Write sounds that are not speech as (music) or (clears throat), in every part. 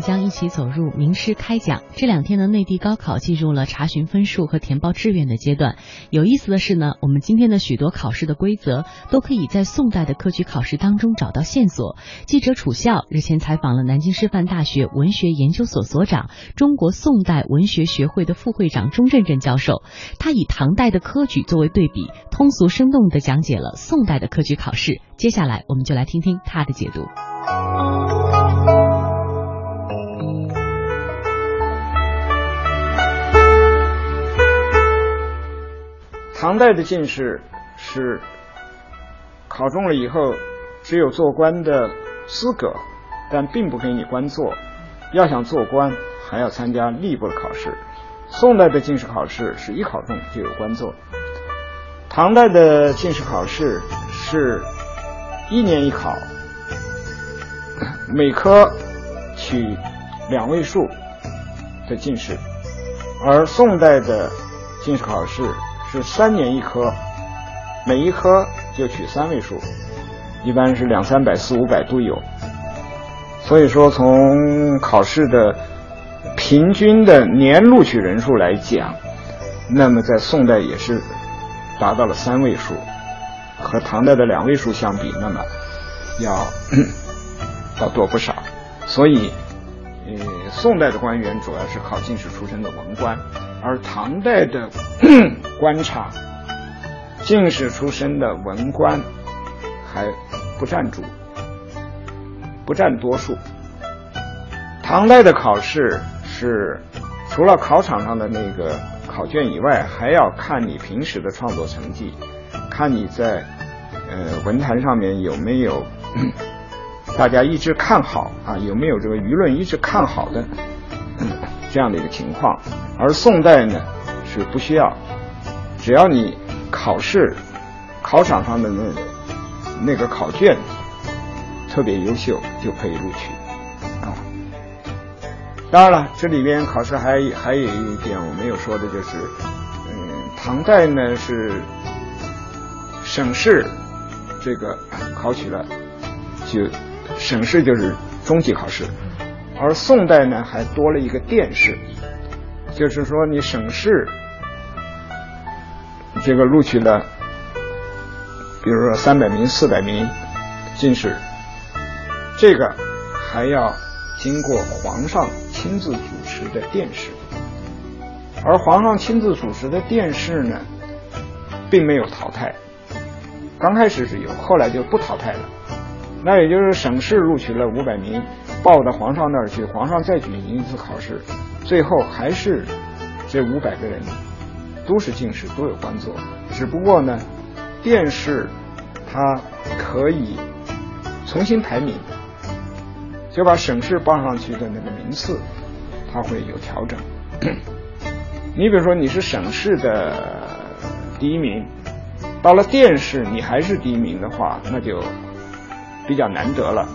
将一起走入名师开讲。这两天呢，内地高考进入了查询分数和填报志愿的阶段。有意思的是呢，我们今天的许多考试的规则都可以在宋代的科举考试当中找到线索。记者楚笑日前采访了南京师范大学文学研究所所长、中国宋代文学学会的副会长钟振振教授，他以唐代的科举作为对比，通俗生动地讲解了宋代的科举考试。接下来，我们就来听听他的解读。唐代的进士是考中了以后，只有做官的资格，但并不给你官做。要想做官，还要参加吏部的考试。宋代的进士考试是一考中就有官做，唐代的进士考试是一年一考，每科取两位数的进士，而宋代的进士考试。是三年一科，每一科就取三位数，一般是两三百、四五百都有。所以说，从考试的平均的年录取人数来讲，那么在宋代也是达到了三位数，和唐代的两位数相比，那么要 (clears throat) 要多不少。所以，呃，宋代的官员主要是考进士出身的文官。而唐代的官场，进士出身的文官还不占主，不占多数。唐代的考试是除了考场上的那个考卷以外，还要看你平时的创作成绩，看你在呃文坛上面有没有 (clears throat) 大家一直看好啊，有没有这个舆论一直看好的。这样的一个情况，而宋代呢是不需要，只要你考试考场上的那那个考卷特别优秀，就可以录取啊。当然了，这里边考试还还有一点我没有说的就是，嗯，唐代呢是省试这个考取了，就省试就是中级考试。而宋代呢，还多了一个殿试，就是说你省试这个录取了，比如说三百名、四百名进士，这个还要经过皇上亲自主持的殿试，而皇上亲自主持的殿试呢，并没有淘汰，刚开始是有，后来就不淘汰了。那也就是省试录取了五百名。报到皇上那儿去，皇上再举行一次考试，最后还是这五百个人都是进士，都有官做。只不过呢，殿试它可以重新排名，就把省试报上去的那个名次，它会有调整。(clears throat) 你比如说你是省试的第一名，到了殿试你还是第一名的话，那就比较难得了。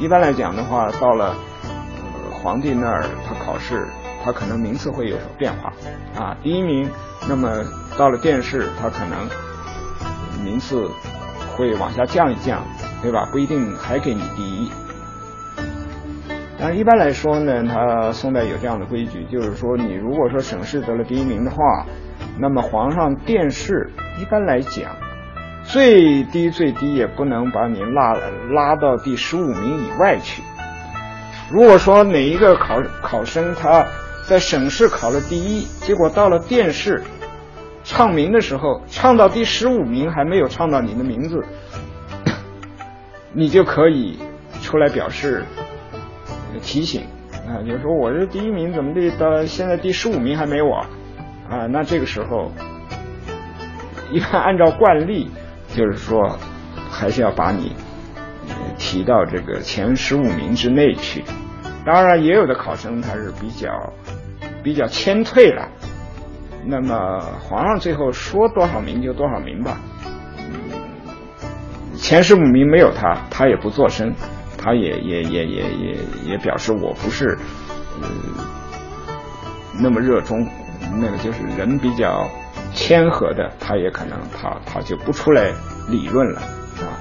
一般来讲的话，到了呃皇帝那儿，他考试，他可能名次会有所变化啊。第一名，那么到了殿试，他可能名次会往下降一降，对吧？不一定还给你第一。但一般来说呢，他宋代有这样的规矩，就是说你如果说省试得了第一名的话，那么皇上殿试一般来讲。最低最低也不能把你拉拉到第十五名以外去。如果说哪一个考考生他在省市考了第一，结果到了殿试唱名的时候唱到第十五名还没有唱到你的名字，你就可以出来表示提醒啊，就是说我这第一名怎么的到现在第十五名还没我啊？那这个时候一般按照惯例。就是说，还是要把你提到这个前十五名之内去。当然，也有的考生他是比较比较谦退了。那么皇上最后说多少名就多少名吧。前十五名没有他，他也不作声，他也也也也也也表示我不是呃那么热衷。那个就是人比较。谦和的，他也可能他他就不出来理论了啊。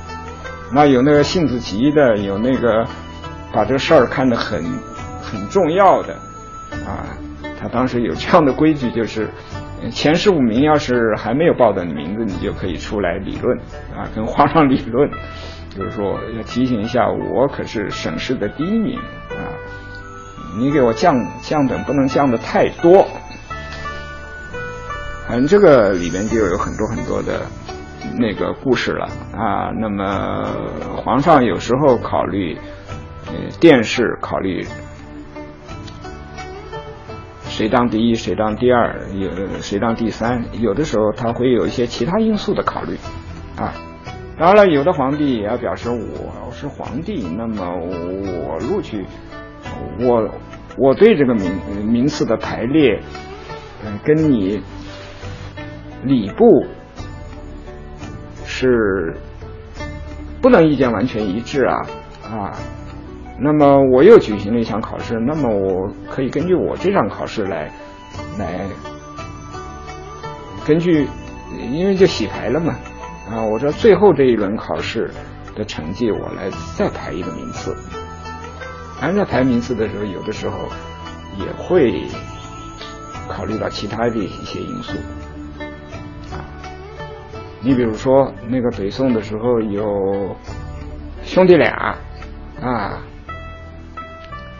那有那个性子急的，有那个把这事儿看得很很重要的啊。他当时有这样的规矩，就是前十五名要是还没有报的名字，你就可以出来理论啊，跟皇上理论，就是说要提醒一下，我可是省市的第一名啊，你给我降降等不能降的太多。嗯这个里边就有很多很多的那个故事了啊。那么皇上有时候考虑呃殿试，考虑。谁当第一，谁当第二，有谁当第三？有的时候他会有一些其他因素的考虑，啊，当然了，有的皇帝也要表示我是皇帝，那么我录取，我我对这个名名次的排列，嗯，跟你礼部是不能意见完全一致啊，啊。那么我又举行了一场考试，那么我可以根据我这场考试来，来，根据，因为就洗牌了嘛，啊，我说最后这一轮考试的成绩，我来再排一个名次。按照排名次的时候，有的时候也会考虑到其他的一些因素，你比如说那个北宋的时候有兄弟俩，啊。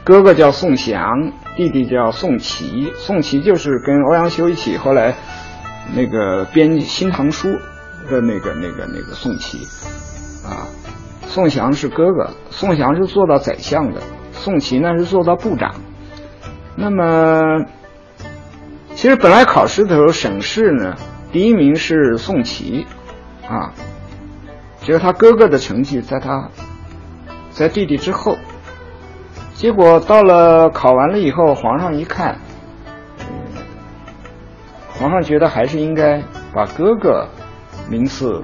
哥哥叫宋祥，弟弟叫宋祁。宋祁就是跟欧阳修一起后来那个编《新唐书》的那个、那个、那个宋祁啊。宋祥是哥哥，宋祥是做到宰相的，宋祁呢是做到部长。那么，其实本来考试的时候，省试呢第一名是宋祁啊，就是他哥哥的成绩在他，在弟弟之后。结果到了考完了以后，皇上一看，皇上觉得还是应该把哥哥名次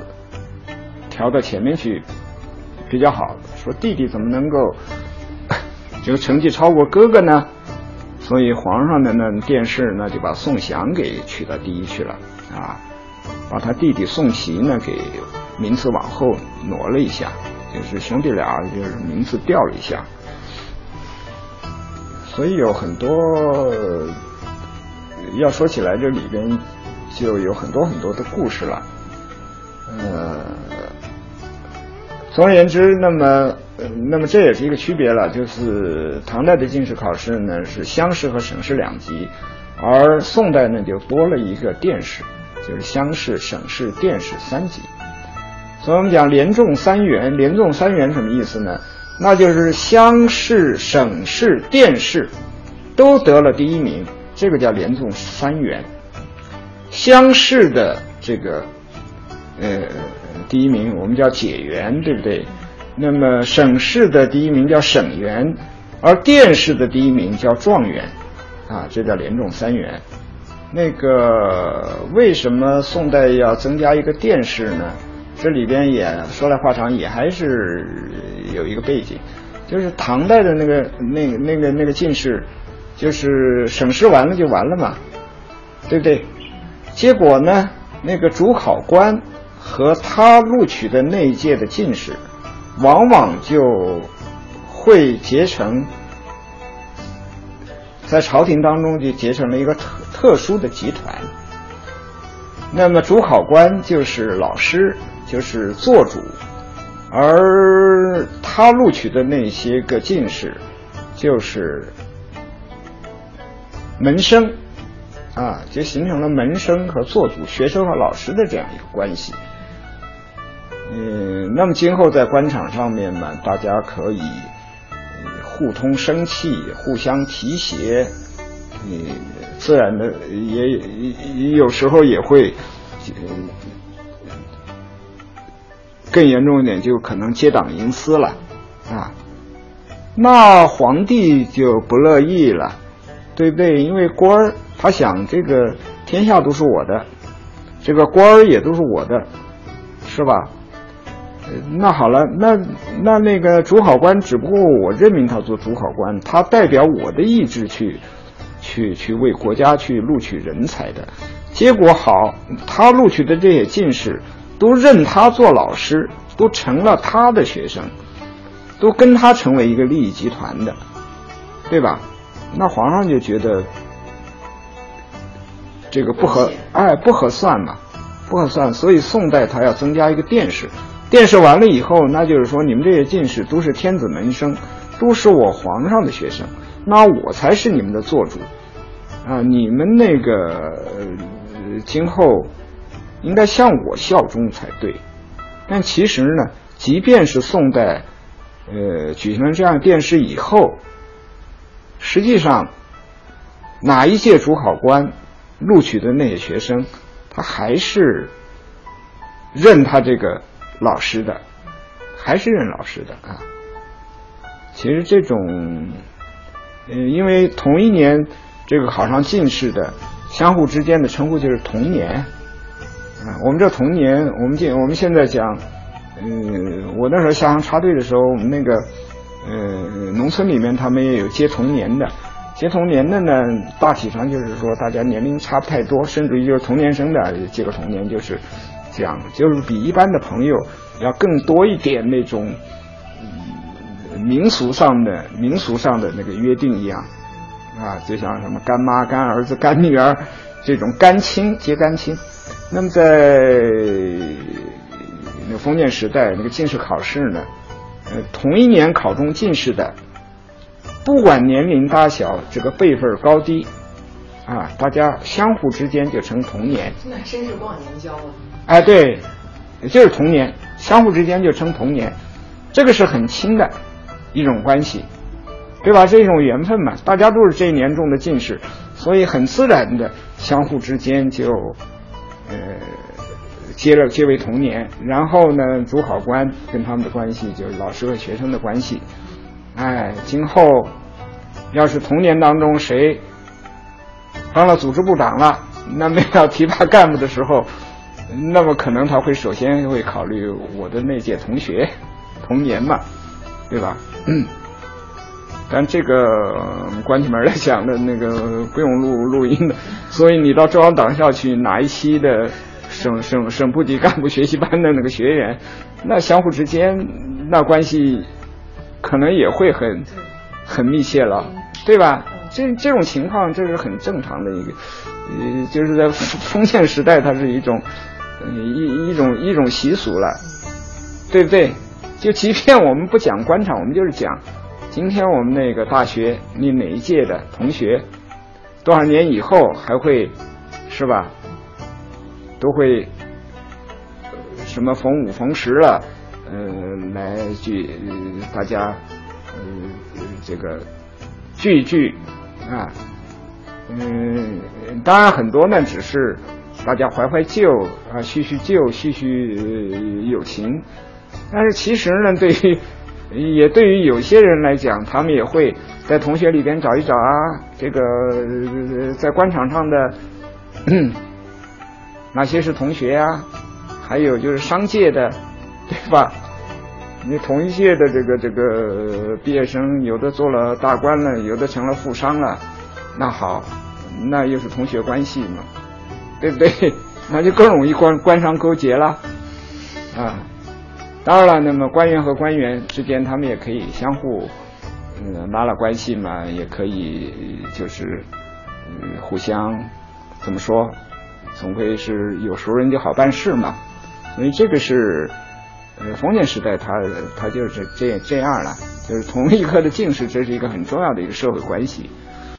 调到前面去比较好。说弟弟怎么能够 (laughs) 这个成绩超过哥哥呢？所以皇上的那殿试呢，就把宋祥给取到第一去了啊，把他弟弟宋祁呢给名次往后挪了一下，就是兄弟俩就是名次掉了一下。所以有很多要说起来，这里边就有很多很多的故事了。呃，总而言之，那么那么这也是一个区别了，就是唐代的进士考试呢是乡试和省试两级，而宋代呢就多了一个殿试，就是乡试、省试、殿试三级。所以我们讲连中三元，连中三元什么意思呢？那就是乡试、省试、殿试都得了第一名，这个叫连中三元。乡试的这个呃第一名，我们叫解元，对不对？那么省试的第一名叫省元，而殿试的第一名叫状元，啊，这叫连中三元。那个为什么宋代要增加一个殿试呢？这里边也说来话长，也还是有一个背景，就是唐代的那个那个那个那个进士，就是省试完了就完了嘛，对不对？结果呢，那个主考官和他录取的那一届的进士，往往就会结成，在朝廷当中就结成了一个特特殊的集团。那么主考官就是老师。就是做主，而他录取的那些个进士，就是门生，啊，就形成了门生和做主、学生和老师的这样一个关系。嗯，那么今后在官场上面嘛，大家可以互通生气，互相提携，嗯，自然的也有时候也会。更严重一点，就可能结党营私了，啊，那皇帝就不乐意了，对不对？因为官儿他想这个天下都是我的，这个官儿也都是我的，是吧？那好了，那那那个主考官只不过我任命他做主考官，他代表我的意志去去去为国家去录取人才的，结果好，他录取的这些进士。都认他做老师，都成了他的学生，都跟他成为一个利益集团的，对吧？那皇上就觉得这个不合，哎，不合算嘛，不合算。所以宋代他要增加一个殿试，殿试完了以后，那就是说你们这些进士都是天子门生，都是我皇上的学生，那我才是你们的做主啊！你们那个今后应该向我效忠才对。但其实呢，即便是宋代，呃，举行了这样殿试以后。实际上，哪一届主考官录取的那些学生，他还是认他这个老师的，还是认老师的啊。其实这种，呃，因为同一年这个考上进士的，相互之间的称呼就是同年啊。我们这同年，我们现我们现在讲，嗯，我那时候下乡插队的时候，我们那个。呃，农村里面他们也有接同年的，接同年的呢，大体上就是说大家年龄差不太多，甚至于就是同年生的接个同年，就是这样，就是比一般的朋友要更多一点那种嗯民俗上的民俗上的那个约定一样啊，就像什么干妈、干儿子、干女儿这种干亲接干亲。那么在那封建时代，那个进士考试呢？呃，同一年考中进士的，不管年龄大小，这个辈分高低，啊，大家相互之间就成同年。那真是忘年交啊！哎，对，就是同年，相互之间就称同年，这个是很亲的一种关系，对吧？是一种缘分嘛，大家都是这一年中的进士，所以很自然的相互之间就，呃。接了结为同年，然后呢，主考官跟他们的关系就是老师和学生的关系。哎，今后要是同年当中谁当了组织部长了，那么要提拔干部的时候，那么可能他会首先会考虑我的那届同学，(laughs) 同年嘛，对吧？嗯。但这个关起门来讲的那个不用录录音的，(laughs) 所以你到中央党校去哪一期的？(laughs) 省省省部级干部学习班的那个学员，那相互之间那关系可能也会很很密切了，对吧？这这种情况这是很正常的一个，呃，就是在封建时代，它是一种一一种一种习俗了，对不对？就即便我们不讲官场，我们就是讲今天我们那个大学，你哪一届的同学，多少年以后还会是吧？都会什么逢五逢十了，呃，来聚大家，呃，这个聚一聚啊，嗯，当然很多呢，只是大家怀怀旧啊，叙叙旧，叙叙友情。但是其实呢，对于 (laughs) 也对于有些人来讲，他们也会在同学里边找一找啊，这个在官场上的。哪些是同学呀？还有就是商界的，对吧？你同一届的这个这个毕业生，有的做了大官了，有的成了富商了，那好，那又是同学关系嘛，对不对？(laughs) 那就更容易官官商勾结了啊。当然了，那么官员和官员之间，他们也可以相互嗯拉拉关系嘛，也可以就是嗯互相怎么说？总归是有熟人就好办事嘛，所以这个是，呃，封建时代他他就是这这样了，就是同一科的进士，这是一个很重要的一个社会关系。